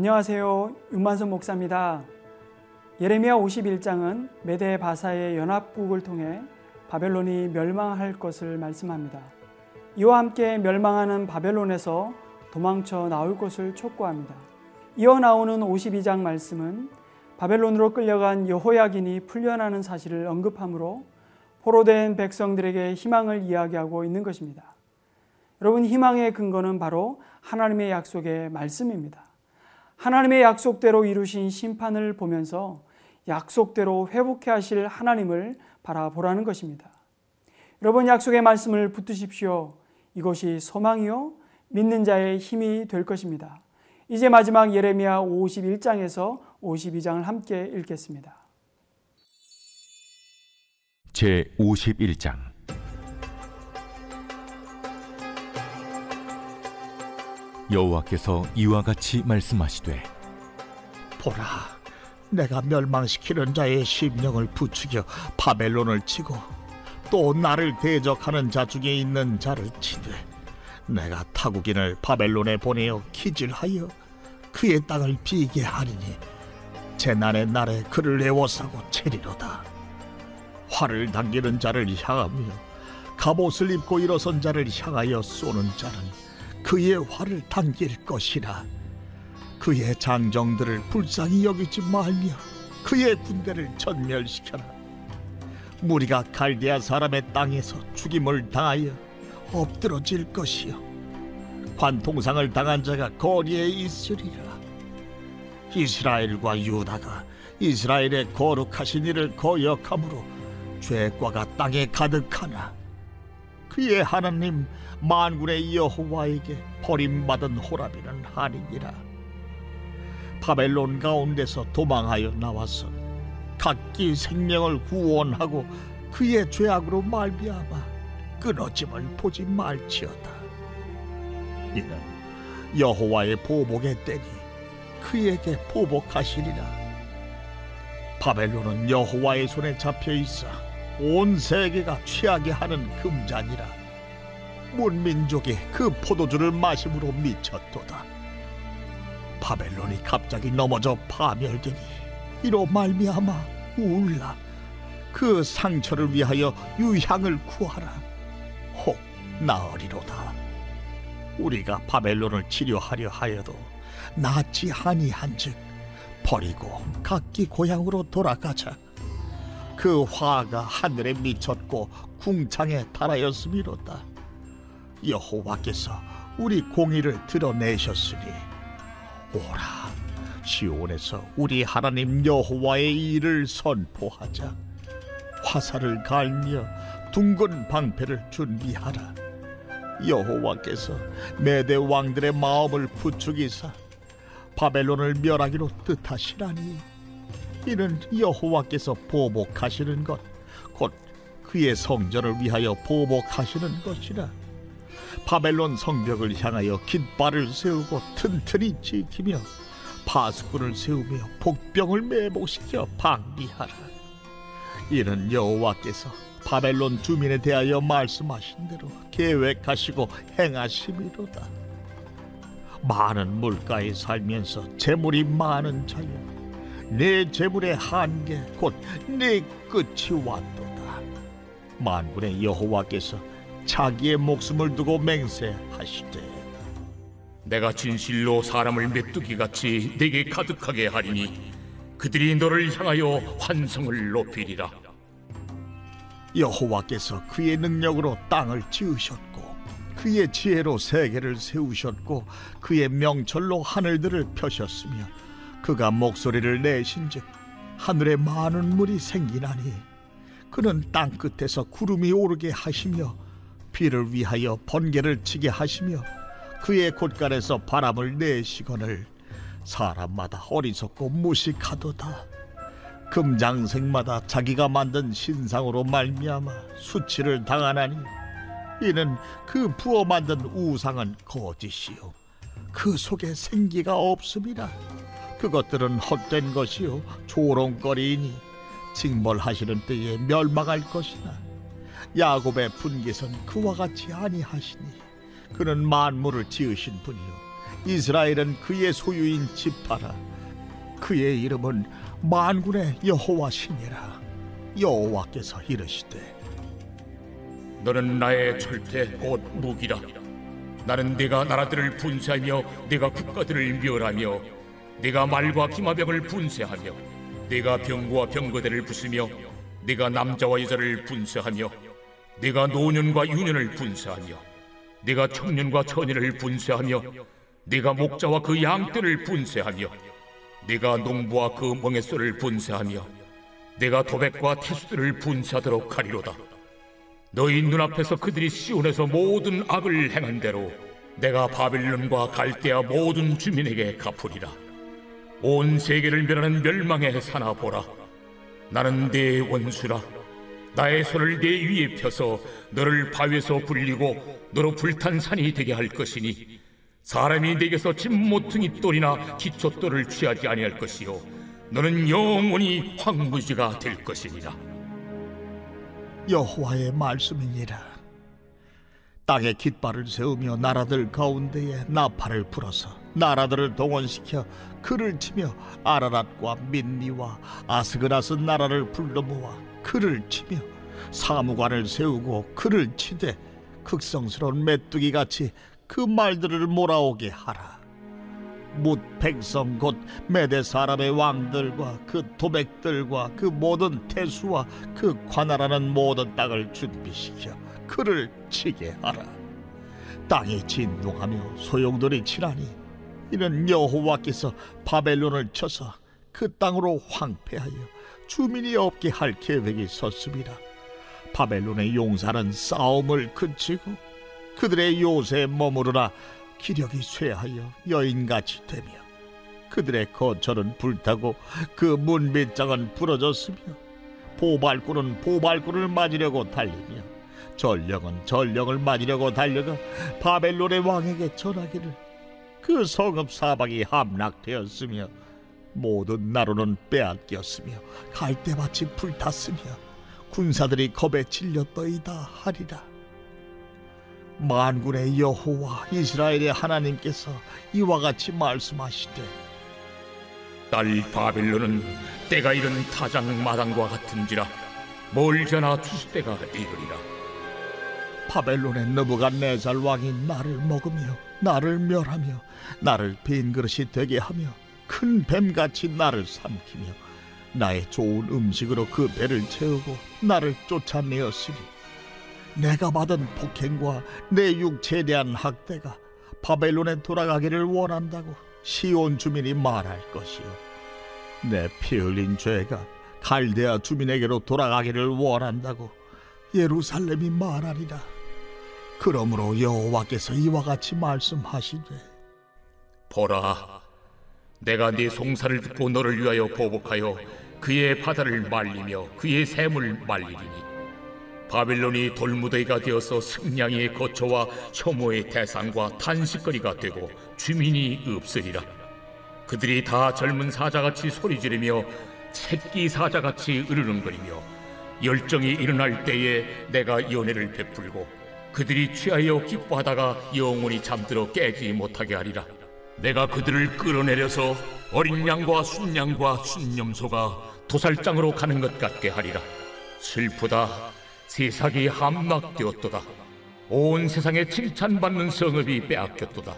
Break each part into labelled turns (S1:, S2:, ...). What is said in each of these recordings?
S1: 안녕하세요. 윤만선 목사입니다. 예레미야 51장은 메데 바사의 연합국을 통해 바벨론이 멸망할 것을 말씀합니다. 이와 함께 멸망하는 바벨론에서 도망쳐 나올 것을 촉구합니다. 이어 나오는 52장 말씀은 바벨론으로 끌려간 여호야긴이 풀려나는 사실을 언급하므로 포로된 백성들에게 희망을 이야기하고 있는 것입니다. 여러분, 희망의 근거는 바로 하나님의 약속의 말씀입니다. 하나님의 약속대로 이루신 심판을 보면서 약속대로 회복해 하실 하나님을 바라보라는 것입니다. 여러분, 약속의 말씀을 붙드십시오. 이것이 소망이요. 믿는 자의 힘이 될 것입니다. 이제 마지막 예레미야 51장에서 52장을 함께 읽겠습니다.
S2: 제 51장 여호와께서 이와 같이 말씀하시되
S3: 보라 내가 멸망시키는 자의 심령을 부추겨 바벨론을 치고 또 나를 대적하는 자 중에 있는 자를 치되 내가 타국인을 바벨론에 보내어 기질하여 그의 땅을 비게 하리니 재난의 날에 그를 애워싸고 채리로다. 활을 당기는 자를 향하며 갑옷을 입고 일어선 자를 향하여 쏘는 자는 그의 활을 당길 것이라. 그의 장정들을 불쌍히 여기지 말며 그의 군대를 전멸시켜라. 무리가 갈대아 사람의 땅에서 죽임을 당하여 엎드러질 것이요. 관통상을 당한 자가 거리에 있으리라. 이스라엘과 유다가 이스라엘의 거룩하신 이를 거역함으로 죄과가 땅에 가득하나 그의 하나님 만군의 여호와에게 버림받은 호라비는 아니니라. 바벨론 가운데서 도망하여 나와서 각기 생명을 구원하고 그의 죄악으로 말미암아 끊어짐을 보지 말지어다. 이는 여호와의 보복의 때니 그에게 보복하시리라. 바벨론은 여호와의 손에 잡혀 있어 온 세계가 취하게 하는 금잔이라 문민족이 그 포도주를 마심으로 미쳤도다. 바벨론이 갑자기 넘어져 파멸되니 이로 말미암아 울라. 그 상처를 위하여 유향을 구하라. 혹 나으리로다. 우리가 바벨론을 치료하려 하여도 낫지 아니한즉 버리고 각기 고향으로 돌아가자 그 화가 하늘에 미쳤고 궁창에 달하였음이로다. 여호와께서 우리 공의를 드러내셨으니 오라 시온에서 우리 하나님 여호와의 일을 선포하자. 화살을 갈며 둥근 방패를 준비하라. 여호와께서 메대 왕들의 마음을 부추기사 바벨론을 멸하기로 뜻하시라니 이는 여호와께서 보복하시는 것 곧 그의 성전을 위하여 보복하시는 것이라. 바벨론 성벽을 향하여 깃발을 세우고 튼튼히 지키며 파수꾼을 세우며 복병을 매복시켜 방비하라. 이는 여호와께서 바벨론 주민에 대하여 말씀하신 대로 계획하시고 행하심이로다. 많은 물가에 살면서 재물이 많은 자여 내 재물의 한계 곧 내 끝이 왔도다. 만군의 여호와께서 자기의 목숨을 두고 맹세하시되
S4: 내가 진실로 사람을 메뚜기 같이 내게 가득하게 하리니 그들이 너를 향하여 환성을 높이리라.
S3: 여호와께서 그의 능력으로 땅을 지으셨고 그의 지혜로 세계를 세우셨고 그의 명철로 하늘들을 펴셨으며 그가 목소리를 내신즉 하늘에 많은 물이 생기나니 그는 땅 끝에서 구름이 오르게 하시며 비를 위하여 번개를 치게 하시며 그의 곳간에서 바람을 내시거늘 사람마다 어리석고 무식하도다. 금장색마다 자기가 만든 신상으로 말미암아 수치를 당하나니 이는 그 부어 만든 우상은 거짓이요. 그 속에 생기가 없음이라 그것들은 헛된 것이요. 조롱거리이니 징벌하시는 때에 멸망할 것이나 야곱의 분깃은 그와 같이 아니하시니 그는 만물을 지으신 분이요. 이스라엘은 그의 소유인 지파라. 그의 이름은 만군의 여호와시니라. 여호와께서 이르시되
S4: 너는 나의 철퇴 곧 무기라. 나는 네가 나라들을 분쇄하며 네가 국가들을 멸하며 네가 말과 기마병을 분쇄하며 네가 병거와 병거대를 부수며 네가 남자와 여자를 분쇄하며 네가 노년과 유년을 분쇄하며 네가 청년과 처녀를 분쇄하며 네가 목자와 그 양떼를 분쇄하며 네가 농부와 그 멍에소를 분쇄하며 네가 도백과 태수들을 분쇄하도록 하리로다. 너희 눈앞에서 그들이 시온에서 모든 악을 행한 대로 내가 바빌론과 갈대아 모든 주민에게 갚으리라 온 세계를 멸하는 멸망의 사나 보라. 나는 네 원수라. 나의 손을 네 위에 펴서 너를 바위에서 굴리고 너로 불탄 산이 되게 할 것이니 사람이 내게서 진모퉁이 돌이나 기초돌을 취하지 아니할 것이요. 너는 영원히 황무지가 될 것이니라.
S3: 여호와의 말씀이니라. 땅에 깃발을 세우며 나라들 가운데에 나팔을 불어서 나라들을 동원시켜 그를 치며 아라랏과 민니와 아스그라스 나라를 불러 모아 그를 치며 사무관을 세우고 그를 치되 극성스러운 메뚜기 같이 그 말들을 몰아오게 하라. 뭇 백성 곧 메대 사람의 왕들과 그 도백들과 그 모든 태수와 그 관할하는 모든 땅을 준비시켜 그를 치게 하라. 땅이 진동하며 소용돌이 치라니 이는 여호와께서 바벨론을 쳐서 그 땅으로 황폐하여 주민이 없게 할 계획이 섰습니다. 바벨론의 용사는 싸움을 그치고 그들의 요새에 머무르나 기력이 쇠하여 여인같이 되며 그들의 거처는 불타고 그 문빗장은 부러졌으며 보발꾼은 보발꾼을 맞으려고 달리며 전령은 전령을 맞으려고 달려가 바벨론의 왕에게 전하기를 그 성읍 사방이 함락되었으며 모든 나로는 빼앗겼으며 갈대밭이 불탔으며 군사들이 겁에 질렸더이다 하리라. 만군의 여호와 이스라엘의 하나님께서 이와 같이 말씀하시되
S4: 딸 바빌론은 때가 이른 타장 마당과 같은지라 멀잖아 추수 때가 이르리라.
S3: 바벨론의 느부갓네살 왕이 나를 먹으며 나를 멸하며 나를 빈 그릇이 되게 하며 큰 뱀같이 나를 삼키며 나의 좋은 음식으로 그 배를 채우고 나를 쫓아내었으니 내가 받은 폭행과 내 육체에 대한 학대가 바벨론에 돌아가기를 원한다고 시온 주민이 말할 것이요. 내피 흘린 죄가 갈대아 주민에게로 돌아가기를 원한다고 예루살렘이 말하리라 그러므로 여호와께서 이와 같이 말씀하시되
S4: 보라 내가 네 송사를 듣고 너를 위하여 보복하여 그의 바다를 말리며 그의 샘을 말리리니 바빌론이 돌무더기가 되어서 승냥이의 거처와 혐오의 대상과 탄식거리가 되고 주민이 없으리라. 그들이 다 젊은 사자같이 소리 지르며 새끼 사자같이 으르렁거리며 열정이 일어날 때에 내가 연애를 베풀고 그들이 취하여 기뻐하다가 영원히 잠들어 깨지 못하게 하리라. 내가 그들을 끌어내려서 어린 양과 순양과 순념소가 도살장으로 가는 것 같게 하리라. 슬프다. 세상이 함락되었도다. 온 세상에 칭찬받는 성읍이 빼앗겼도다.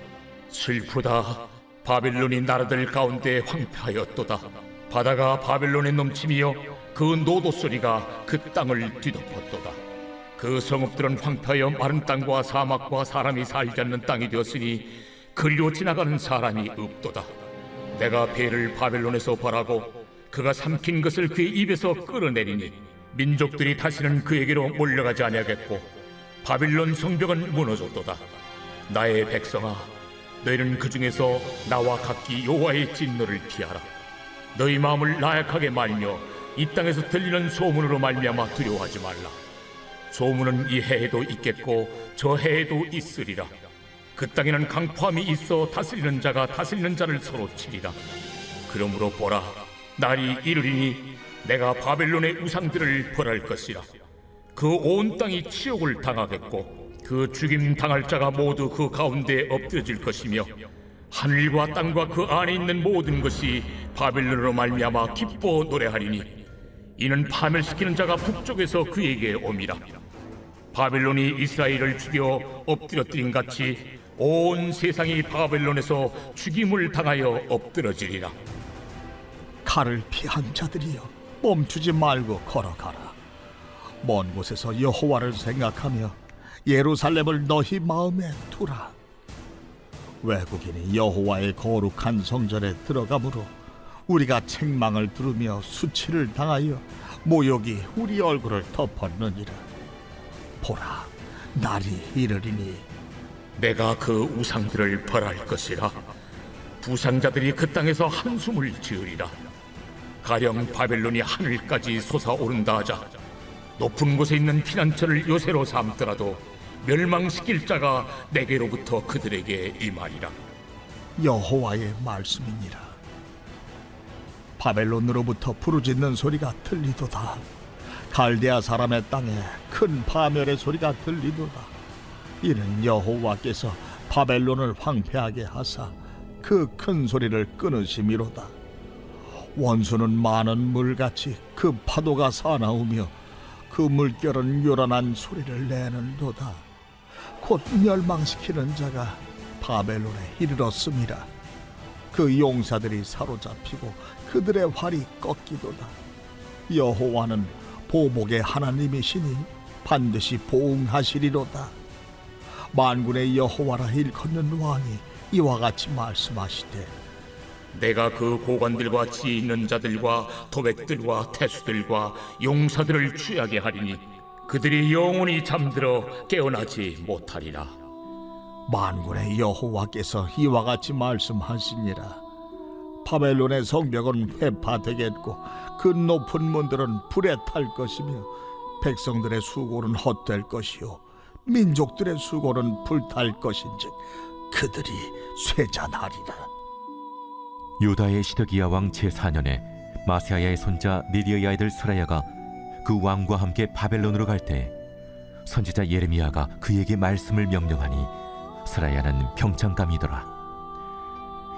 S4: 슬프다. 바빌론이 나라들 가운데 황폐하였도다. 바다가 바빌론에 넘치며 그 노도 소리가 그 땅을 뒤덮었도다 그 성읍들은 황폐하여 마른 땅과 사막과 사람이 살지 않는 땅이 되었으니 그리로 지나가는 사람이 없도다. 내가 배를 바벨론에서 벌하고 그가 삼킨 것을 그의 입에서 끌어내리니 민족들이 다시는 그에게로 몰려가지 아니하겠고 바빌론 성벽은 무너졌도다. 나의 백성아 너희는 그 중에서 나와 각기 여호와의 진노를 피하라. 너희 마음을 나약하게 말며 이 땅에서 들리는 소문으로 말미암아 두려워하지 말라 소문은 이 해에도 있겠고 저 해에도 있으리라. 그 땅에는 강포함이 있어 다스리는 자가 다스리는 자를 서로 치리라. 그러므로 보라 날이 이르리니 내가 바벨론의 우상들을 벌할 것이라. 그 온 땅이 치욕을 당하겠고 그 죽임 당할 자가 모두 그 가운데 엎드려질 것이며 하늘과 땅과 그 안에 있는 모든 것이 바벨론으로 말미암아 기뻐 노래하리니 이는 파멸시키는 자가 북쪽에서 그에게 옴이라 바벨론이 이스라엘을 죽여 엎드려뜨린 같이 온 세상이 바벨론에서 죽임을 당하여 엎드러지리라.
S3: 칼을 피한 자들이여 멈추지 말고 걸어가라. 먼 곳에서 여호와를 생각하며 예루살렘을 너희 마음에 두라. 외국인이 여호와의 거룩한 성전에 들어가므로 우리가 책망을 들으며 수치를 당하여 모욕이 우리 얼굴을 덮었느니라 보라 날이 이르리니.
S4: 내가 그 우상들을 벌할 것이라. 부상자들이 그 땅에서 한숨을 지으리라. 가령 바벨론이 하늘까지 솟아오른다 하자 높은 곳에 있는 피난처를 요새로 삼더라도 멸망시킬 자가 내게로부터 그들에게 임하리라.
S3: 여호와의 말씀이니라. 바벨론으로부터 부르짖는 소리가 들리도다 갈대아 사람의 땅에 큰 파멸의 소리가 들리도다. 이는 여호와께서 바벨론을 황폐하게 하사 그 큰 소리를 끊으심이로다. 원수는 많은 물같이 그 파도가 사나우며 그 물결은 요란한 소리를 내는도다. 곧 멸망시키는 자가 바벨론에 이르렀음이라 그 용사들이 사로잡히고 그들의 활이 꺾이도다. 여호와는 보복의 하나님이시니 반드시 보응하시리로다. 만군의 여호와라 일컫는 왕이 이와 같이 말씀하시되
S4: 내가 그 고관들과 지혜 있는 자들과 도백들과 태수들과 용사들을 취하게 하리니 그들이 영원히 잠들어 깨어나지 못하리라.
S3: 만군의 여호와께서 이와 같이 말씀하시니라. 바벨론의 성벽은 회파되겠고 그 높은 문들은 불에 탈 것이며 백성들의 수고는 헛될 것이요 민족들의 수고는 불탈 것인즉 그들이 쇠잔하리라.
S2: 유다의 시드기야 왕 제4년에 마세아야의 손자 니디의 아이들 스라야가 그 왕과 함께 바벨론으로 갈 때 선지자 예레미야가 그에게 말씀을 명령하니 스라야는 평창감이더라.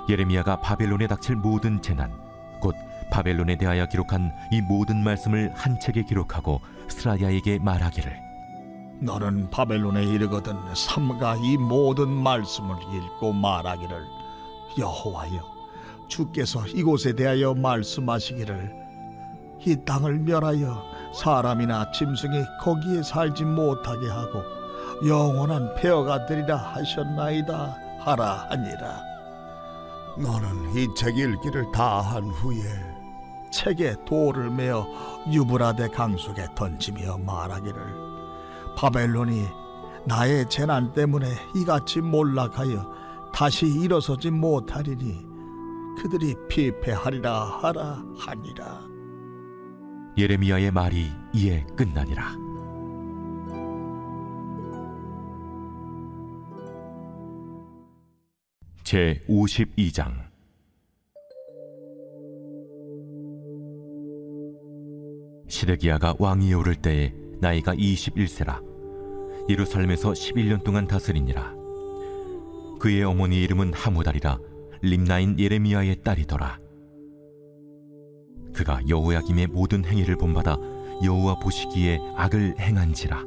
S2: 예레미야가 바벨론에 닥칠 모든 재난 곧 바벨론에 대하여 기록한 이 모든 말씀을 한 책에 기록하고 스라야에게 말하기를.
S3: 너는 바벨론에 이르거든 삼가 이 모든 말씀을 읽고 말하기를 여호와여 주께서 이곳에 대하여 말씀하시기를 이 땅을 멸하여 사람이나 짐승이 거기에 살지 못하게 하고 영원한 폐허가 되리라 하셨나이다 하라 하니라. 너는 이 책 읽기를 다 한 후에 책에 돌을 메어 유브라데 강속에 던지며 말하기를. 바벨론이 나의 재난 때문에 이같이 몰락하여 다시 일어서지 못하리니 그들이 피폐하리라 하라 하니라.
S2: 예레미야의 말이 이에 끝나니라. 제 52장 시드기야가 왕위에 오를 때에 나이가 21세라. 예루살렘에서 11년 동안 다스리니라. 그의 어머니 이름은 하무달이라. 림나인 예레미야의 딸이더라. 그가 여호야김의 모든 행위를 본받아 여호와 보시기에 악을 행한지라.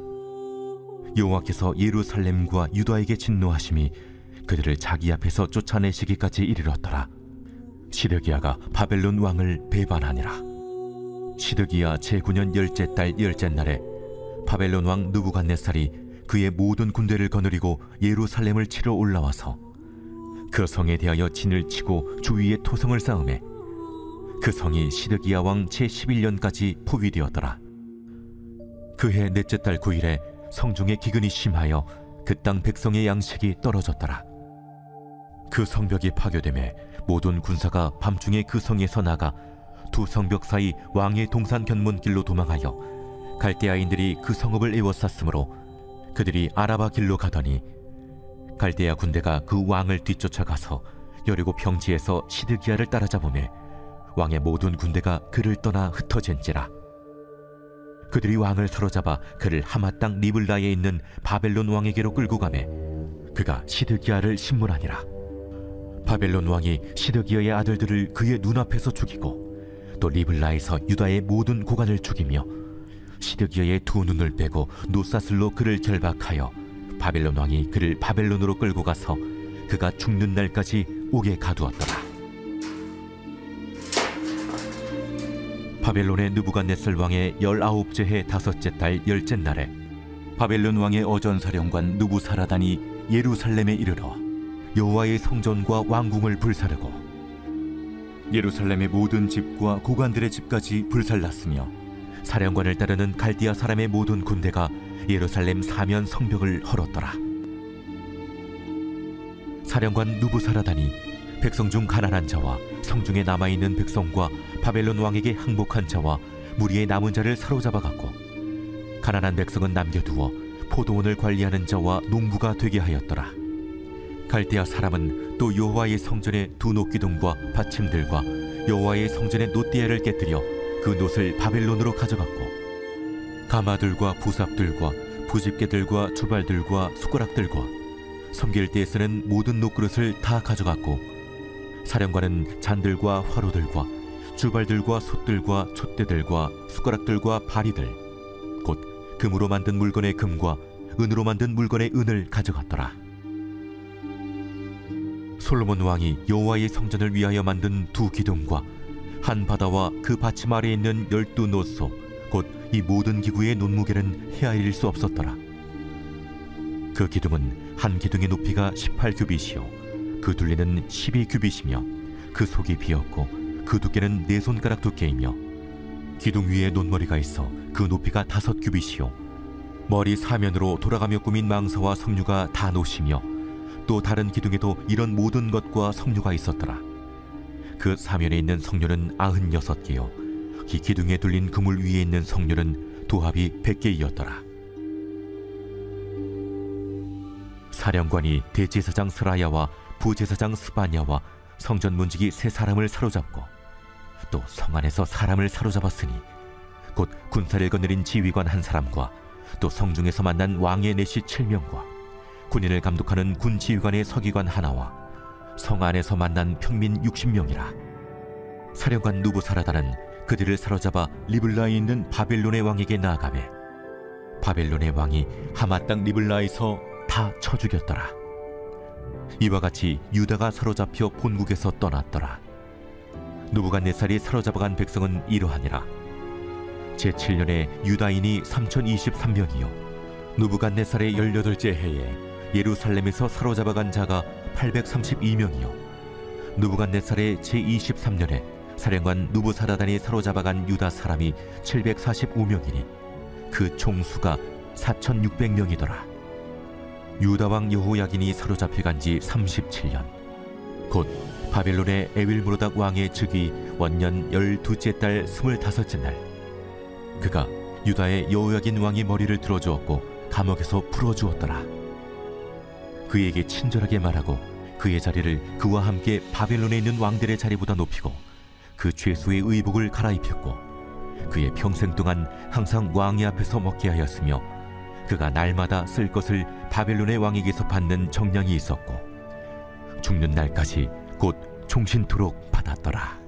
S2: 여호와께서 예루살렘과 유다에게 진노하심이 그들을 자기 앞에서 쫓아내시기까지 이르렀더라. 시드기야가 바벨론 왕을 배반하니라 시드기야 제9년 열째 달 열째 날에 바벨론 왕 누부갓네살이 그의 모든 군대를 거느리고 예루살렘을 치러 올라와서 그 성에 대하여 진을 치고 주위에 토성을 쌓음에 그 성이 시드기야 왕 제11년까지 포위되었더라. 그해 넷째 달 9일에 성중에 기근이 심하여 그 땅 백성의 양식이 떨어졌더라. 그 성벽이 파괴됨에 모든 군사가 밤중에 그 성에서 나가 두 성벽 사이 왕의 동산 견문길로 도망하여 갈대아인들이 그 성읍을 에워쌌으므로 그들이 아라바 길로 가더니 갈대아 군대가 그 왕을 뒤쫓아가서 여리고 평지에서 시드기야를 따라잡으매 왕의 모든 군대가 그를 떠나 흩어진지라. 그들이 왕을 사로잡아 그를 하마 땅 리블라에 있는 바벨론 왕에게로 끌고 가매 그가 시드기야를 신문하니라. 바벨론 왕이 시드기어의 아들들을 그의 눈앞에서 죽이고 또 리블라에서 유다의 모든 고관을 죽이며 시드기어의 두 눈을 빼고 노사슬로 그를 결박하여 바벨론 왕이 그를 바벨론으로 끌고 가서 그가 죽는 날까지 옥에 가두었더라. 바벨론의 느부갓네살 왕의 열아홉째 해 다섯째 달 열째 날에 바벨론 왕의 어전사령관 누부사라단이 예루살렘에 이르러 여호와의 성전과 왕궁을 불사르고 예루살렘의 모든 집과 고관들의 집까지 불살랐으며 사령관을 따르는 갈디아 사람의 모든 군대가 예루살렘 사면 성벽을 헐었더라. 사령관 누부사라단이 백성 중 가난한 자와 성중에 남아 있는 백성과 바벨론 왕에게 항복한 자와 무리의 남은 자를 사로잡아 갔고 가난한 백성은 남겨두어 포도원을 관리하는 자와 농부가 되게 하였더라. 갈대아 사람은 또 여호와의 성전의 두 녹기둥과 받침들과 여호와의 성전의 노띠아를 깨뜨려 그 놋을 바벨론으로 가져갔고 가마들과 부삽들과 부집개들과 주발들과 숟가락들과 섬길 때에 쓰는 모든 녹그릇을 다 가져갔고 사령관은 잔들과 화로들과 주발들과 솥들과 촛대들과 숟가락들과 바리들 곧 금으로 만든 물건의 금과 은으로 만든 물건의 은을 가져갔더라. 솔로몬 왕이 여호와의 성전을 위하여 만든 두 기둥과 한 바다와 그 받침 아래에 있는 열두 노소 곧 이 모든 기구의 논무게는 헤아릴 수 없었더라. 그 기둥은 한 기둥의 높이가 18규빗이요 그 둘레는 12규빗이며 그 속이 비었고 그 두께는 네 손가락 두께이며 기둥 위에 논머리가 있어 그 높이가 다섯 규빗이요 머리 사면으로 돌아가며 꾸민 망사와 석류가 다 노시며 또 다른 기둥에도 이런 모든 것과 석류가 있었더라. 그 사면에 있는 석류는 아흔 여섯 개요. 이 기둥에 둘린 그물 위에 있는 석류는 도합이 백 개이었더라. 사령관이 대제사장 스라야와 부제사장 스바냐와 성전 문지기 세 사람을 사로잡고 또 성 안에서 사람을 사로잡았으니 곧 군사를 거느린 지휘관 한 사람과 또 성중에서 만난 왕의 내시 칠명과 군인을 감독하는 군 지휘관의 서기관 하나와 성 안에서 만난 평민 60명이라 사령관 누부사라다는 그들을 사로잡아 리블라에 있는 바벨론의 왕에게 나아가매 바벨론의 왕이 하마 땅 리블라에서 다 쳐 죽였더라. 이와 같이 유다가 사로잡혀 본국에서 떠났더라. 누부갓네살이 사로잡아간 백성은 이러하니라. 제7년에 유다인이 3023명이요. 누부갓네살의 18째 해에 예루살렘에서 사로잡아간 자가 832명이요. 누부갓네살의 제23년에 사령관 누부사라단이 사로잡아간 유다 사람이 745명이니 그 총수가 4600명이더라. 유다 왕 여호야긴이 사로잡혀간 지 37년. 곧 바벨론의 에윌무로닥 왕의 즉위 원년 열두째 달 스물다섯째 날. 그가 유다의 여호야긴 왕의 머리를 들어주었고 감옥에서 풀어주었더라 그에게 친절하게 말하고 그의 자리를 그와 함께 바벨론에 있는 왕들의 자리보다 높이고 그 죄수의 의복을 갈아입혔고 그의 평생 동안 항상 왕의 앞에서 먹게 하였으며 그가 날마다 쓸 것을 바벨론의 왕에게서 받는 정량이 있었고 죽는 날까지 곧 종신토록 받았더라.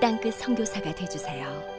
S5: 땅끝 성교사가 되주세요